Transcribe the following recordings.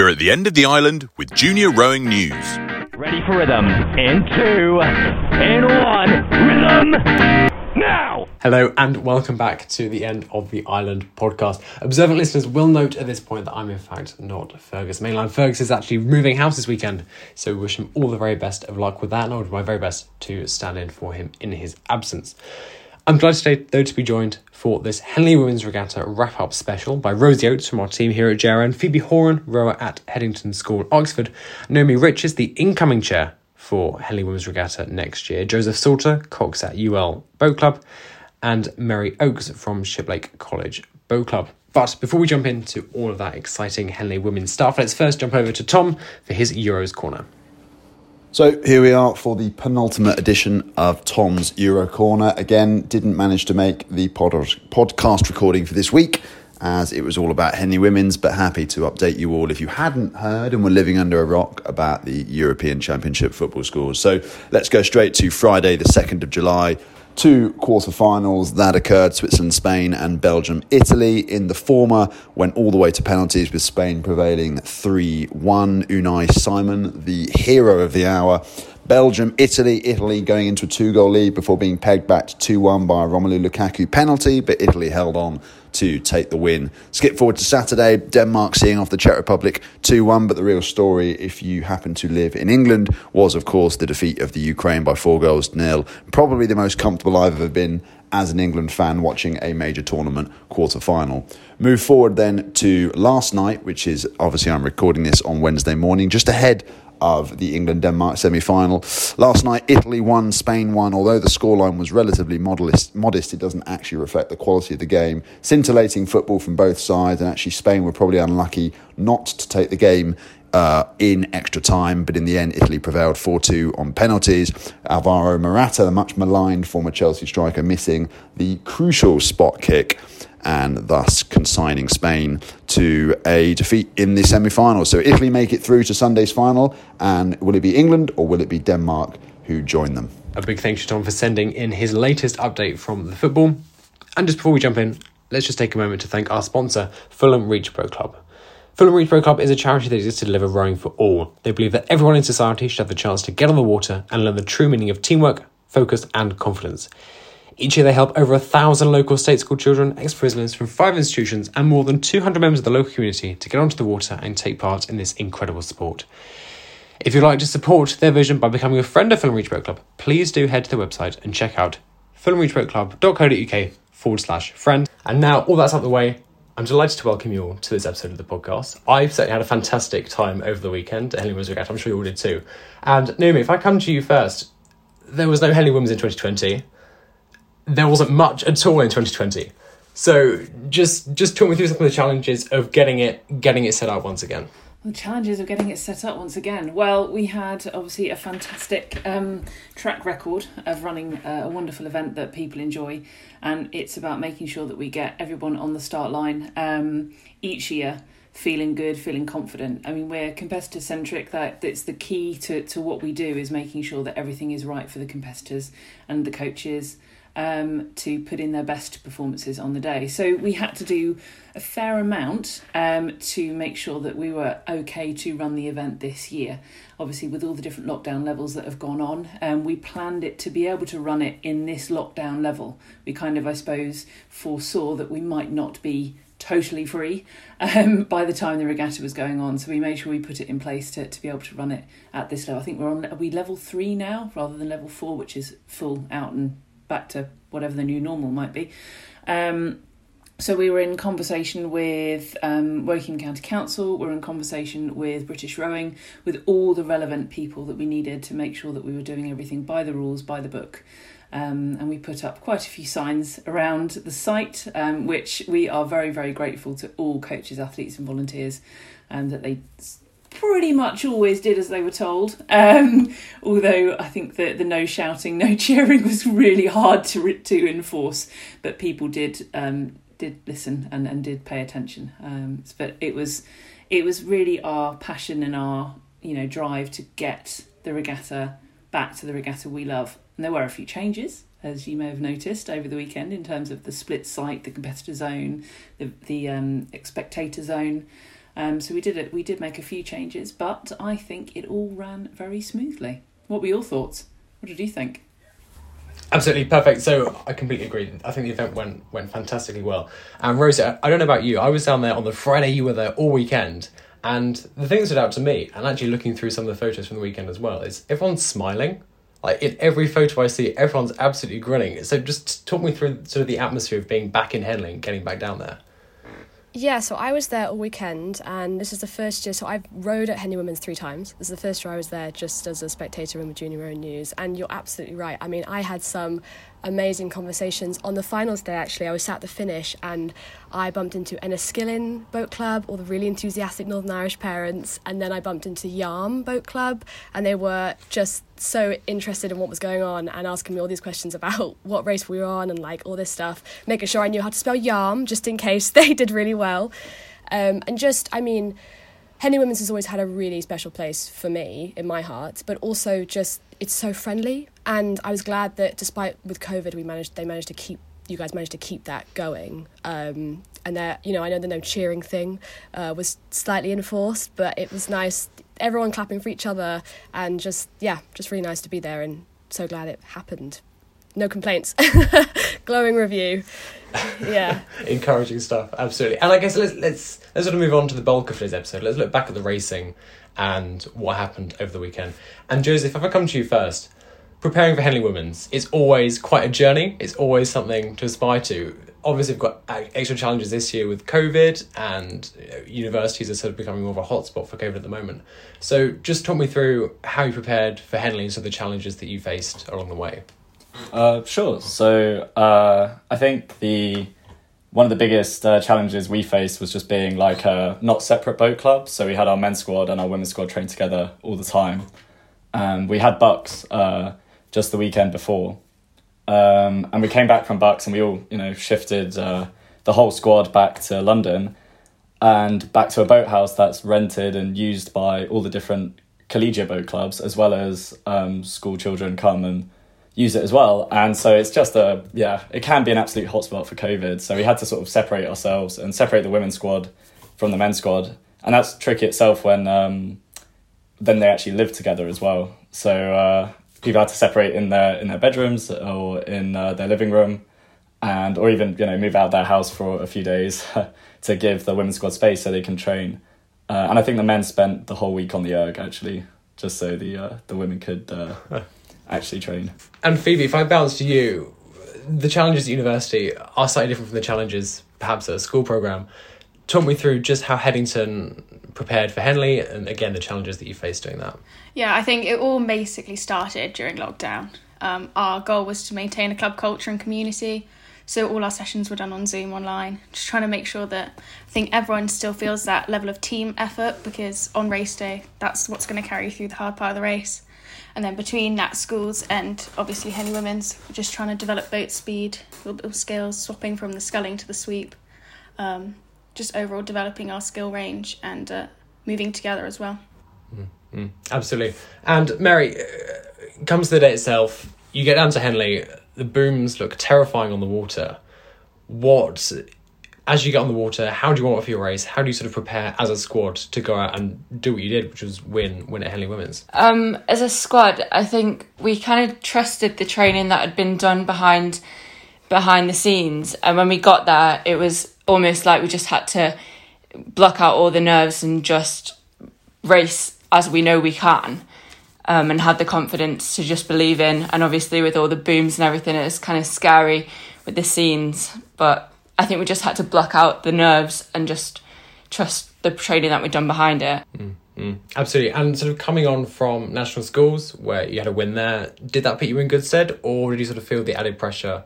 We're at the end of the island with junior rowing news. Ready for rhythm. In two, in one, rhythm now! Hello and welcome back to the end of the Island podcast. Observant listeners will note at this point that I'm in fact not Fergus Mainline. Fergus is actually moving house this weekend, so we wish him all the very best of luck with that, and I will do my very best to stand in for him in his absence. I'm glad today, though, to be joined for this Henley Women's Regatta wrap up special by Rosie Oates from our team here at JRN, Phoebe Horan, rower at Headington School, Oxford, Naomi Riches, the incoming chair for Henley Women's Regatta next year, Joseph Salter, Cox at UL Boat Club, and Merry Oakes from Shiplake College Boat Club. But before we jump into all of that exciting Henley women's stuff, let's first jump over to Tom for his Euros Corner. So here we are for the penultimate edition of Tom's Euro Corner. Again, didn't manage to make the pod- podcast recording for this week as it was all about Henley Women's, but happy to update you all if you hadn't heard and were living under a rock about the European Championship football scores. So let's go straight to Friday, the 2nd of July two quarterfinals that occurred Switzerland, Spain, and Belgium, Italy. In the former, went all the way to penalties with Spain prevailing 3 1. Unai Simon, the hero of the hour. Belgium, Italy, Italy going into a two goal lead before being pegged back to 2 1 by a Romelu Lukaku penalty, but Italy held on to take the win. Skip forward to Saturday, Denmark seeing off the Czech Republic 2 1. But the real story, if you happen to live in England, was of course the defeat of the Ukraine by four goals to nil. Probably the most comfortable I've ever been as an England fan watching a major tournament quarter final. Move forward then to last night, which is obviously I'm recording this on Wednesday morning, just ahead of the England Denmark semi final. Last night, Italy won, Spain won. Although the scoreline was relatively modest, modest, it doesn't actually reflect the quality of the game. Scintillating football from both sides, and actually, Spain were probably unlucky not to take the game uh, in extra time, but in the end, Italy prevailed 4 2 on penalties. Alvaro Morata, the much maligned former Chelsea striker, missing the crucial spot kick and thus consigning Spain to a defeat in the semi final. So, Italy make it through to Sunday's final, and will it be England or will it be Denmark who join them? A big thanks to Tom for sending in his latest update from the football. And just before we jump in, let's just take a moment to thank our sponsor, Fulham Reach Boat Club. Fulham Reach Boat Club is a charity that exists to deliver rowing for all. They believe that everyone in society should have the chance to get on the water and learn the true meaning of teamwork, focus, and confidence. Each year, they help over a thousand local state school children, ex prisoners from five institutions, and more than 200 members of the local community to get onto the water and take part in this incredible sport. If you'd like to support their vision by becoming a friend of Fulham Reach Boat Club, please do head to their website and check out fulhamreachboatclub.co.uk forward slash friend. And now, all that's out of the way, I'm delighted to welcome you all to this episode of the podcast. I've certainly had a fantastic time over the weekend at Henley Women's I'm sure you all did too. And Naomi, if I come to you first, there was no Henley Women's in 2020 there wasn't much at all in 2020. So just just talk me through some of the challenges of getting it getting it set up once again. The challenges of getting it set up once again. Well, we had obviously a fantastic um, track record of running a, a wonderful event that people enjoy, and it's about making sure that we get everyone on the start line um, each year feeling good, feeling confident. I mean, we're competitor centric. That that's the key to to what we do is making sure that everything is right for the competitors and the coaches um, to put in their best performances on the day. So we had to do a fair amount um, to make sure that we were okay to run the event this year. Obviously, with all the different lockdown levels that have gone on, um, we planned it to be able to run it in this lockdown level. We kind of, I suppose, foresaw that we might not be totally free um, by the time the regatta was going on. So we made sure we put it in place to, to be able to run it at this level. I think we're on are we level three now rather than level four, which is full out and back to whatever the new normal might be. Um, so we were in conversation with um, Woking County Council, we are in conversation with British Rowing, with all the relevant people that we needed to make sure that we were doing everything by the rules, by the book. Um, and we put up quite a few signs around the site, um, which we are very, very grateful to all coaches, athletes, and volunteers um, that they pretty much always did as they were told. Um, although I think that the no shouting, no cheering was really hard to to enforce, but people did um, did listen and, and did pay attention. Um, but it was it was really our passion and our you know drive to get the regatta back to the regatta we love. And there were a few changes, as you may have noticed over the weekend, in terms of the split site, the competitor zone, the the um, spectator zone. Um, so we did it. We did make a few changes, but I think it all ran very smoothly. What were your thoughts? What did you think? Absolutely perfect. So I completely agree. I think the event went went fantastically well. And Rosa, I don't know about you. I was down there on the Friday. You were there all weekend, and the thing that stood out to me, and actually looking through some of the photos from the weekend as well, is everyone's smiling. Like in every photo I see, everyone's absolutely grinning. So just talk me through sort of the atmosphere of being back in Henley and getting back down there. Yeah, so I was there all weekend, and this is the first year. So I've rowed at Henley Women's three times. This is the first year I was there just as a spectator in the Junior Row News. And you're absolutely right. I mean, I had some amazing conversations on the finals day. Actually, I was sat at the finish, and I bumped into Enniskillen Boat Club, all the really enthusiastic Northern Irish parents, and then I bumped into Yarm Boat Club, and they were just so interested in what was going on and asking me all these questions about what race we were on and like all this stuff, making sure I knew how to spell Yarm just in case they did really well. Um, and just, I mean, Henley Women's has always had a really special place for me in my heart, but also just it's so friendly. And I was glad that despite with COVID, we managed they managed to keep you guys managed to keep that going. Um, and that you know, I know the no cheering thing uh, was slightly enforced, but it was nice. Everyone clapping for each other, and just yeah, just really nice to be there. And so glad it happened. No complaints. Glowing review. Yeah. encouraging stuff absolutely. And i guess let's let's let's sort of move on to the bulk of today's episode. Let's look back at the racing and what happened over the weekend. And joseph if i come to you first preparing for henley women's it's always quite a journey. It's always something to aspire to. Obviously we've got uh, extra challenges this year with covid and know, universities are sort of becoming more of a hotspot for covid at the moment. So just talk me through how you prepared for henley and some of the challenges that you faced along the way Uh, sure. So uh, I think the one of the biggest uh, challenges we faced was just being like a not separate boat club. So we had our men's squad and our women's squad train together all the time, and we had Bucks uh, just the weekend before, um, and we came back from Bucks and we all you know shifted uh, the whole squad back to London, and back to a boathouse that's rented and used by all the different collegiate boat clubs as well as um, school children come and use it as well. And so it's just a, yeah, it can be an absolute hotspot for COVID. So we had to sort of separate ourselves and separate the women's squad from the men's squad. And that's tricky itself when um, then they actually live together as well. So uh, people had to separate in their in their bedrooms or in uh, their living room, and or even you know move out of their house for a few days to give the women's squad space so they can train. Uh, and I think the men spent the whole week on the erg actually, just so the uh, the women could uh, actually train. And Phoebe, if I bounce to you, the challenges at university are slightly different from the challenges perhaps at a school program. Talk me through just how Headington prepared for Henley and again the challenges that you faced doing that. Yeah, I think it all basically started during lockdown. Um, our goal was to maintain a club culture and community, so all our sessions were done on Zoom online, just trying to make sure that I think everyone still feels that level of team effort because on race day, that's what's going to carry you through the hard part of the race. And then between that Schools and obviously Henley Women's, just trying to develop boat speed, little skills, swapping from the sculling to the sweep, um, just overall developing our skill range and uh, moving together as well. Absolutely. And Merry, uh, comes the day itself, you get down to Henley, the booms look terrifying on the water. What, as you get on the water, how do you want for your race? How do you sort of prepare as a squad to go out and do what you did, which was win win at Henley Women's? Um, as a squad, I think we kind of trusted the training that had been done behind behind the scenes, and when we got there, it was almost like we just had to block out all the nerves and just race as we know we can. Um, and had the confidence to just believe in, and obviously with all the booms and everything, it was kind of scary with the scenes. But I think we just had to block out the nerves and just trust the training that we'd done behind it. Absolutely. And sort of coming on from national schools where you had a win there, did that put you in good stead, or did you sort of feel the added pressure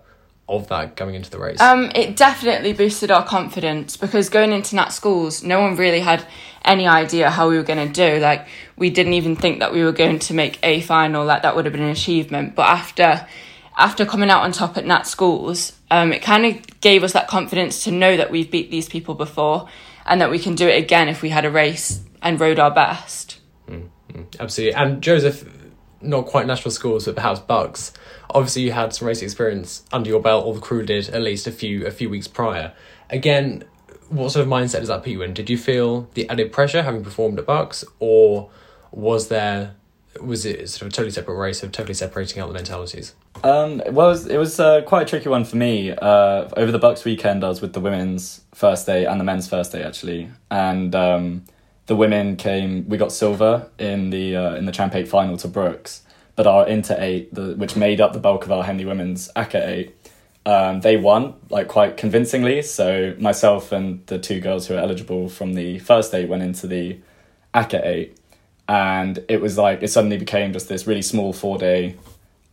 of that going into the race? Um, it definitely boosted our confidence because going into Nat schools, no one really had any idea how we were going to do. Like, we didn't even think that we were going to make a final. Like, that would have been an achievement. But after after coming out on top at Nat schools, um, it kind of gave us that confidence to know that we've beat these people before and that we can do it again if we had a race and rode our best. Absolutely. And Joseph, not quite national schools, but perhaps Bucks. Obviously, you had some race experience under your belt, or the crew did at least a few a few weeks prior. Again, what sort of mindset does that put you in? Did you feel the added pressure having performed at Bucks, or was there was it sort of a totally separate race of totally separating out the mentalities? Um, well, it was, it was uh, quite a tricky one for me. Uh, over the Bucks weekend, I was with the women's first day and the men's first day actually, and um, the women came. We got silver in the uh, in the Champ Eight final to Brookes, but our Inter Eight, the, which made up the bulk of our Henley Women's ACCA Eight, um, they won like quite convincingly. So myself and the two girls who were eligible from the first eight went into the ACCA Eight, and it was like it suddenly became just this really small four day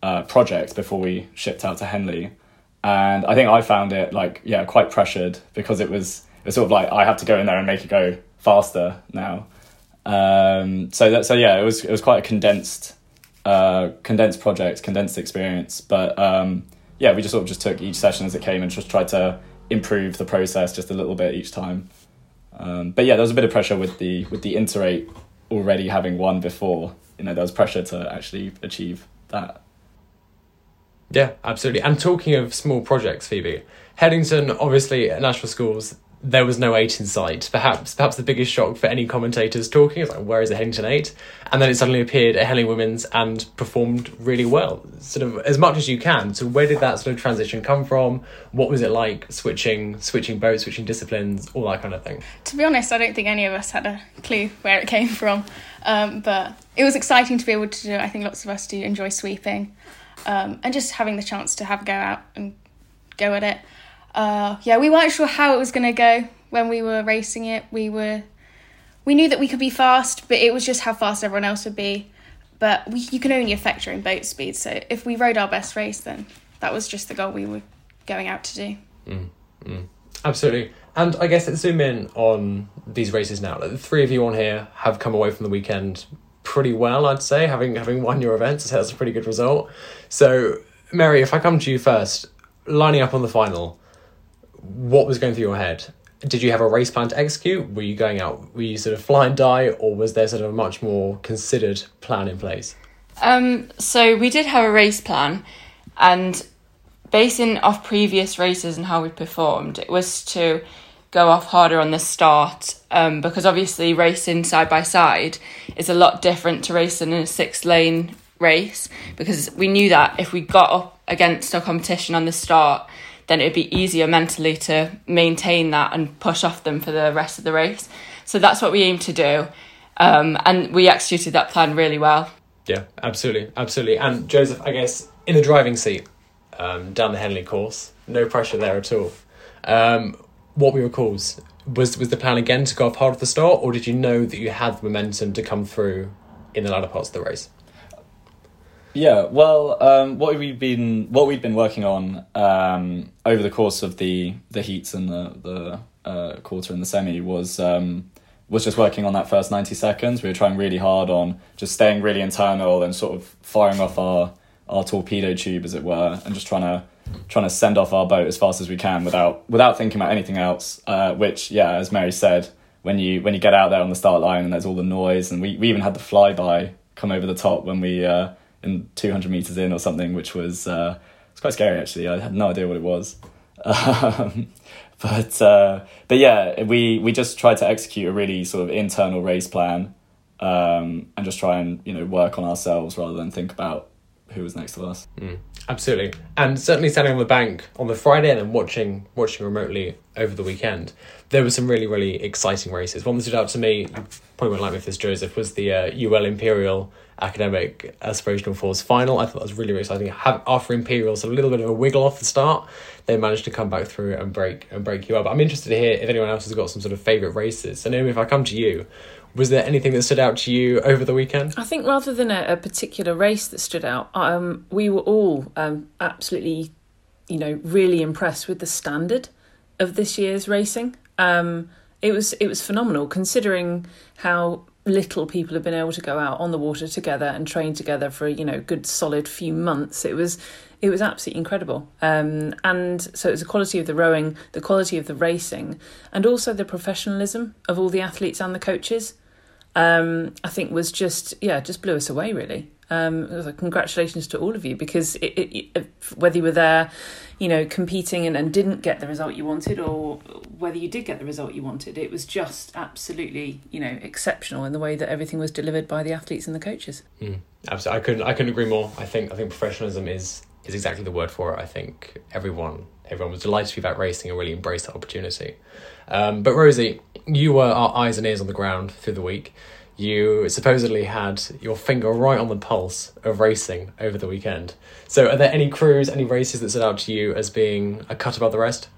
uh, project before we shipped out to Henley. And I think I found it like yeah quite pressured because it was it was sort of like I had to go in there and make it go faster now. Um, so that so yeah it was it was quite a condensed uh, condensed project condensed experience but um, yeah we just sort of just took each session as it came and just tried to improve the process just a little bit each time. Um, but yeah there was a bit of pressure with the with the Inter Eight already having won before you know there was pressure to actually achieve that. Yeah, absolutely. And talking of small projects, Phoebe, Headington, obviously at national schools, there was no eight in sight. Perhaps, perhaps the biggest shock for any commentators talking is like, where is the Headington eight? And then it suddenly appeared at Henley Women's and performed really well, sort of as much as you can. So where did that sort of transition come from? What was it like switching, switching boats, switching disciplines, all that kind of thing? To be honest, I don't think any of us had a clue where it came from, um, but it was exciting to be able to do. I think lots of us do enjoy sweeping, um, and just having the chance to have a go out and go at it. Uh, yeah, we weren't sure how it was going to go when we were racing it. We were, we knew that we could be fast, but it was just how fast everyone else would be. But we, you can only affect your own boat speed. So if we rode our best race, then that was just the goal we were going out to do. Absolutely. And I guess let's zoom in on these races now. Like, the three of you on here have come away from the weekend pretty well, I'd say, having having won your events. That's a pretty good result. So, Merry, if I come to you first, lining up on the final, what was going through your head? Did you have a race plan to execute? Were you going out, were you sort of fly and die, or was there sort of a much more considered plan in place? Um, so we did have a race plan, and basing off previous races and how we performed, it was to go off harder on the start um, because obviously racing side by side is a lot different to racing in a six lane race because we knew that if we got up against our competition on the start then it'd be easier mentally to maintain that and push off them for the rest of the race so that's what we aimed to do um, and we executed that plan really well Yeah, absolutely, absolutely. And Joseph, I guess in the driving seat um, down the Henley course, no pressure there at all. Um, what were your calls? Was was the plan again to go off hard at the start, or did you know that you had the momentum to come through in the latter parts of the race? Yeah, well, um, what we've been what we've been working on um, over the course of the the heats and the the uh, quarter and the semi was um, was just working on that first ninety seconds. We were trying really hard on just staying really internal and sort of firing off our our torpedo tube, as it were, and just trying to trying to send off our boat as fast as we can without without thinking about anything else. Uh, which, yeah, as Merry said, when you when you get out there on the start line and there's all the noise, and we, we even had the flyby come over the top when we uh, in two hundred meters in or something, which was uh, it's quite scary actually. I had no idea what it was. Um, but uh, but yeah, we we just tried to execute a really sort of internal race plan, um, and just try and you know work on ourselves rather than think about who was next to us. Absolutely, and certainly standing on the bank on the Friday and then watching watching remotely over the weekend, there were some really really exciting races. One that stood out to me, probably won't like me this, Joseph, was the uh, UL Imperial Academic Aspirational Force final. I thought that was really really exciting. Have, after Imperials a little bit of a wiggle off the start, they managed to come back through and break and break you up. I'm interested to hear if anyone else has got some sort of favourite races. So Naomi, if I come to you, was there anything that stood out to you over the weekend? I think rather than a, a particular race that stood out, um, we were all um, absolutely, you know, really impressed with the standard of this year's racing. Um, it was it was phenomenal considering how little people have been able to go out on the water together and train together for you know good solid few months. It was it was absolutely incredible. Um, and so it was the quality of the rowing, the quality of the racing, and also the professionalism of all the athletes and the coaches um, I think was just yeah just blew us away really. Um, congratulations to all of you because it, it, whether you were there, you know, competing and, and didn't get the result you wanted, or whether you did get the result you wanted, it was just absolutely, you know, exceptional in the way that everything was delivered by the athletes and the coaches. Mm, absolutely, I couldn't. I couldn't agree more. I think. I think professionalism is is exactly the word for it. I think everyone everyone was delighted to be back racing and really embraced that opportunity. Um, but Rosie, you were our eyes and ears on the ground through the week. You supposedly had your finger right on the pulse of racing over the weekend. So, are there any crews, any races that stood out to you as being a cut above the rest?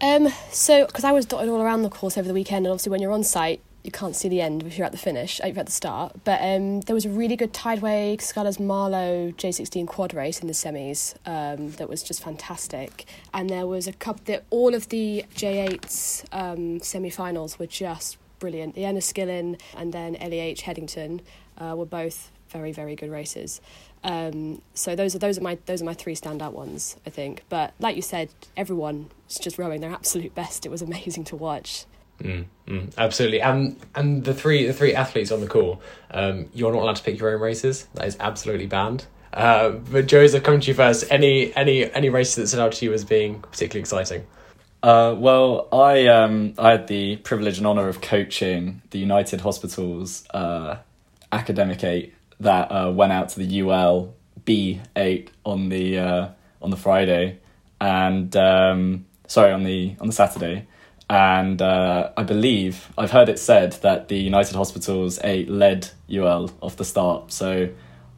Um, so, because I was dotted all around the course over the weekend, and obviously when you're on site, you can't see the end if you're at the finish, if you're at the start. But um, there was a really good Tideway Scullers Marlow J16 quad race in the semis um, that was just fantastic. And there was a couple that all of the J8's um, semi-finals were just brilliant. The Enniskillen and then LEH Headington uh, were both very very good races. Um, so those are those are my those are my three standout ones, I think. But like you said, everyone was just rowing their absolute best. It was amazing to watch. Mm, mm, absolutely, and and the three the three athletes on the call, um, you're not allowed to pick your own races. That is absolutely banned. Uh, but Joseph, come to you first. Any any any races that stood out to you as being particularly exciting? Uh, well, I um, I had the privilege and honour of coaching the United Hospitals uh, Academic Eight that uh, went out to the UL B Eight on the uh, on the Friday, and um, sorry on the on the Saturday, and uh, I believe I've heard it said that the United Hospitals Eight led UL off the start, so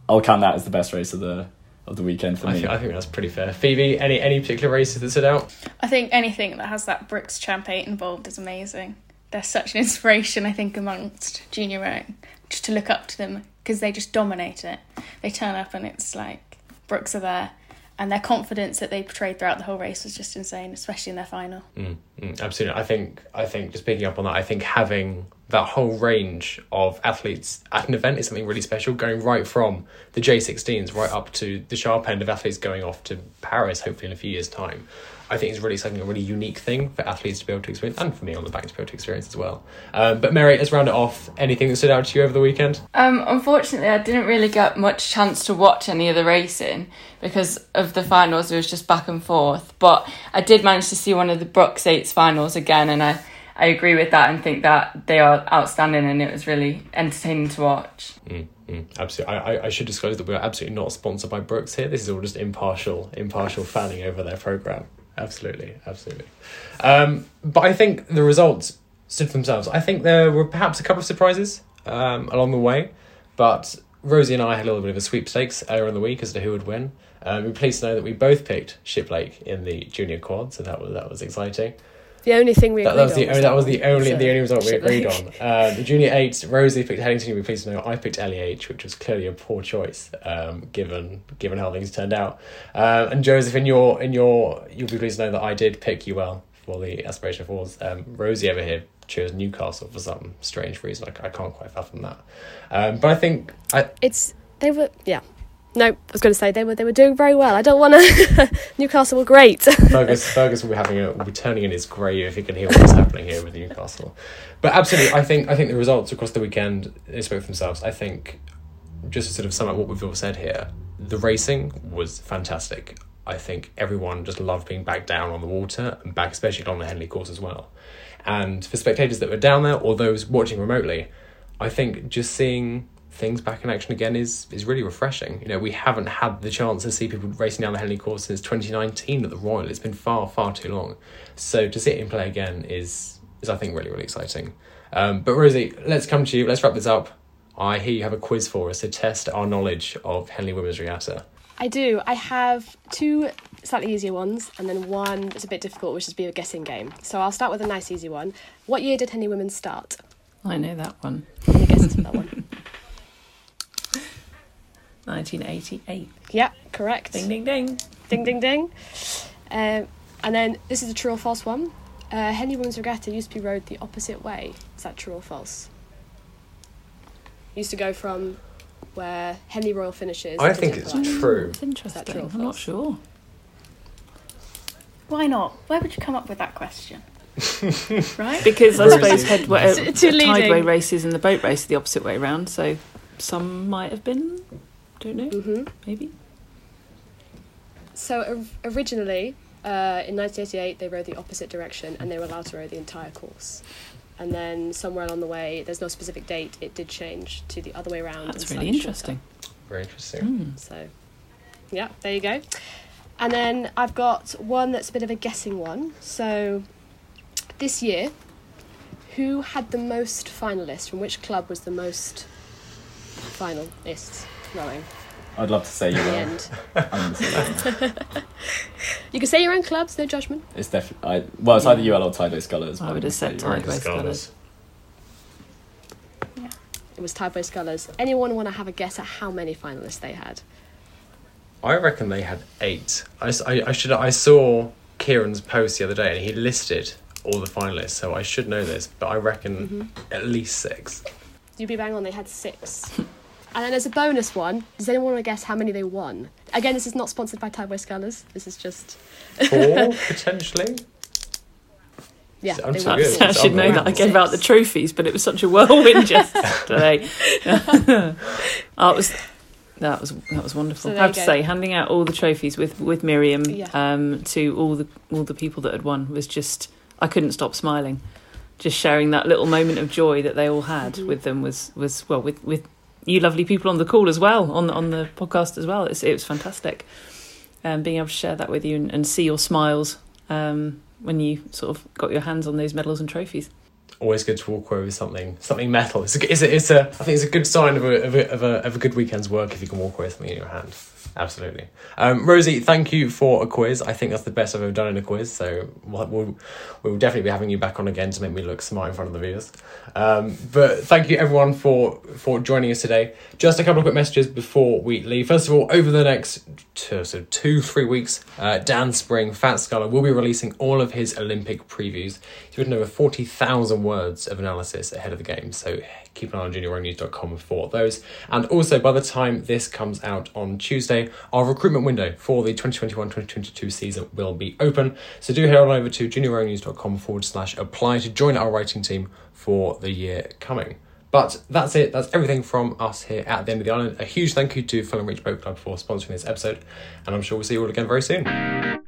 I'll count that as the best race of the of the weekend for I me. think, I think that's pretty fair. Phoebe, any any particular races that stood out? I think anything that has that Brookes Champ 8 involved is amazing. They're such an inspiration, I think, amongst junior rowing, just to look up to them because they just dominate it. They turn up and it's like Brookes are there, and their confidence that they portrayed throughout the whole race was just insane, especially in their final. Mm, mm, absolutely. I think I think just picking up on that, I think having that whole range of athletes at an event is something really special. Going right from the J16s right up to the sharp end of athletes going off to Paris, hopefully in a few years' time. I think it's really something a really unique thing for athletes to be able to experience, and for me on the back to be able to experience as well. Um, but Merry, let's round it off. Anything that stood out to you over the weekend? Um, unfortunately, I didn't really get much chance to watch any of the racing because of the finals. It was just back and forth. But I did manage to see one of the Brookes Eights finals again, and I, I agree with that and think that they are outstanding, and it was really entertaining to watch. Mm, mm, absolutely. I, I, I should disclose that we're absolutely not sponsored by Brookes here. This is all just impartial, impartial fanning over their program. Absolutely, absolutely. Um, but I think the results stood for themselves. I think there were perhaps a couple of surprises um, along the way, but Rosie and I had a little bit of a sweepstakes earlier in the week as to who would win. Um, we're pleased to know that we both picked Shiplake in the junior quad, so that was that was exciting. The only thing we That, agreed that was the on only, that was the only so the only result we agreed on. Uh, the junior eights, Rosie picked Headington. We're pleased to know I picked LEH, which was clearly a poor choice um, given given how things turned out. Uh, and Joseph, in your in your you'll be pleased to know that I did pick you well for the aspiration awards. Um, Rosie over here chose Newcastle for some strange reason. I, I can't quite fathom that. Um, but I think I, It's they were yeah. No, I was going to say they were they were doing very well. I don't want to. Newcastle were great. Fergus, Fergus will be having a will be turning in his grave if he can hear what's happening here with Newcastle. But absolutely, I think I think the results across the weekend they spoke for themselves. I think just to sort of sum up what we've all said here, the racing was fantastic. I think everyone just loved being back down on the water and back, especially on the Henley course as well. And for spectators that were down there or those watching remotely, I think just seeing things back in action again is is really refreshing. You know, we haven't had the chance to see people racing down the Henley course since 2019 at the Royal. It's been far, far too long. So to see it in play again is is I think really, really exciting. Um, but Rosie, let's come to you. Let's wrap this up. I hear you have a quiz for us to test our knowledge of Henley Women's Regatta. I do. I have two slightly easier ones, and then one that's a bit difficult, which is be a guessing game. So I'll start with a nice easy one. What year did Henley Women start? I know that one. Any guesses for that one? 1988. Yeah, correct. Ding, ding, ding. ding, ding, ding. Um, and then this is a true or false one. Uh, Henley Women's Regatta used to be rowed the opposite way. Is that true or false? Used to go from where Henley Royal finishes. I think it's Line. true. It's interesting. true or I'm not sure. Why not? Where would you come up with that question? right? Because I Rosie. suppose head uh, Too- too tideway leading. races and the boat race are the opposite way around, so some might have been Don't know. Mm-hmm. Maybe. So or- originally, uh, in 1988, they rowed the opposite direction and they were allowed to row the entire course. And then somewhere along the way, there's no specific date, it did change to the other way around. That's really slightly interesting. Very interesting. Hmm. So, yeah, there you go. And then I've got one that's a bit of a guessing one. So, this year, who had the most finalists? From which club was the most finalists rowing? I'd love to say you In the will. end. I'm gonna say that. You can say your own clubs, no judgment. It's definitely. Well, it's either UL or Tideway Scullers. I would have said I'm gonna Tideway Eureka. Scullers. It was Tideway Scullers. Anyone want to have a guess at how many finalists they had? I reckon they had eight. I, s- I- I should I saw Kieran's post the other day and he listed all the finalists, so I should know this, but I reckon mm-hmm. at least six. You'd be bang on, they had six. and then there's a bonus one. Does anyone want to guess how many they won? Again, this is not sponsored by Tideway Scullers. This is just. Four potentially. Yeah, I'm they so good. I should know that. I gave out the trophies, but it was such a whirlwind yesterday. oh, it was that was that was wonderful. So I have to go. say, handing out all the trophies with with Miriam Yeah. um, to all the all the people that had won was just I couldn't stop smiling. Just sharing that little moment of joy that they all had Mhm. with them was was well with with you lovely people on the call as well on on the podcast as well. It's, it was fantastic, um, being able to share that with you and, and see your smiles um, when you sort of got your hands on those medals and trophies. Always good to walk away with something something metal. It's a, it's a, it's a I think it's a good sign of a, of a of a of a good weekend's work if you can walk away with something in your hand. Absolutely. Um, Rosie, thank you for a quiz. I think that's the best I've ever done in a quiz. So we'll, we'll, we'll definitely be having you back on again to make me look smart in front of the viewers. Um, but thank you everyone for for joining us today. Just a couple of quick messages before we leave. First of all, over the next two, so two three weeks, uh, Dan Spring, Fat Scholar, will be releasing all of his Olympic previews. He's written over forty thousand words of analysis ahead of the game. So keep an eye on juniorrownews.com for those. And also, by the time this comes out on Tuesday, our recruitment window for the 2021-2022 season will be open. So do head on over to juniorrownews.com forward slash apply to join our writing team for the year coming. But that's it. That's everything from us here at the end of the island. A huge thank you to Fulham Reach Boat Club for sponsoring this episode, and I'm sure we'll see you all again very soon.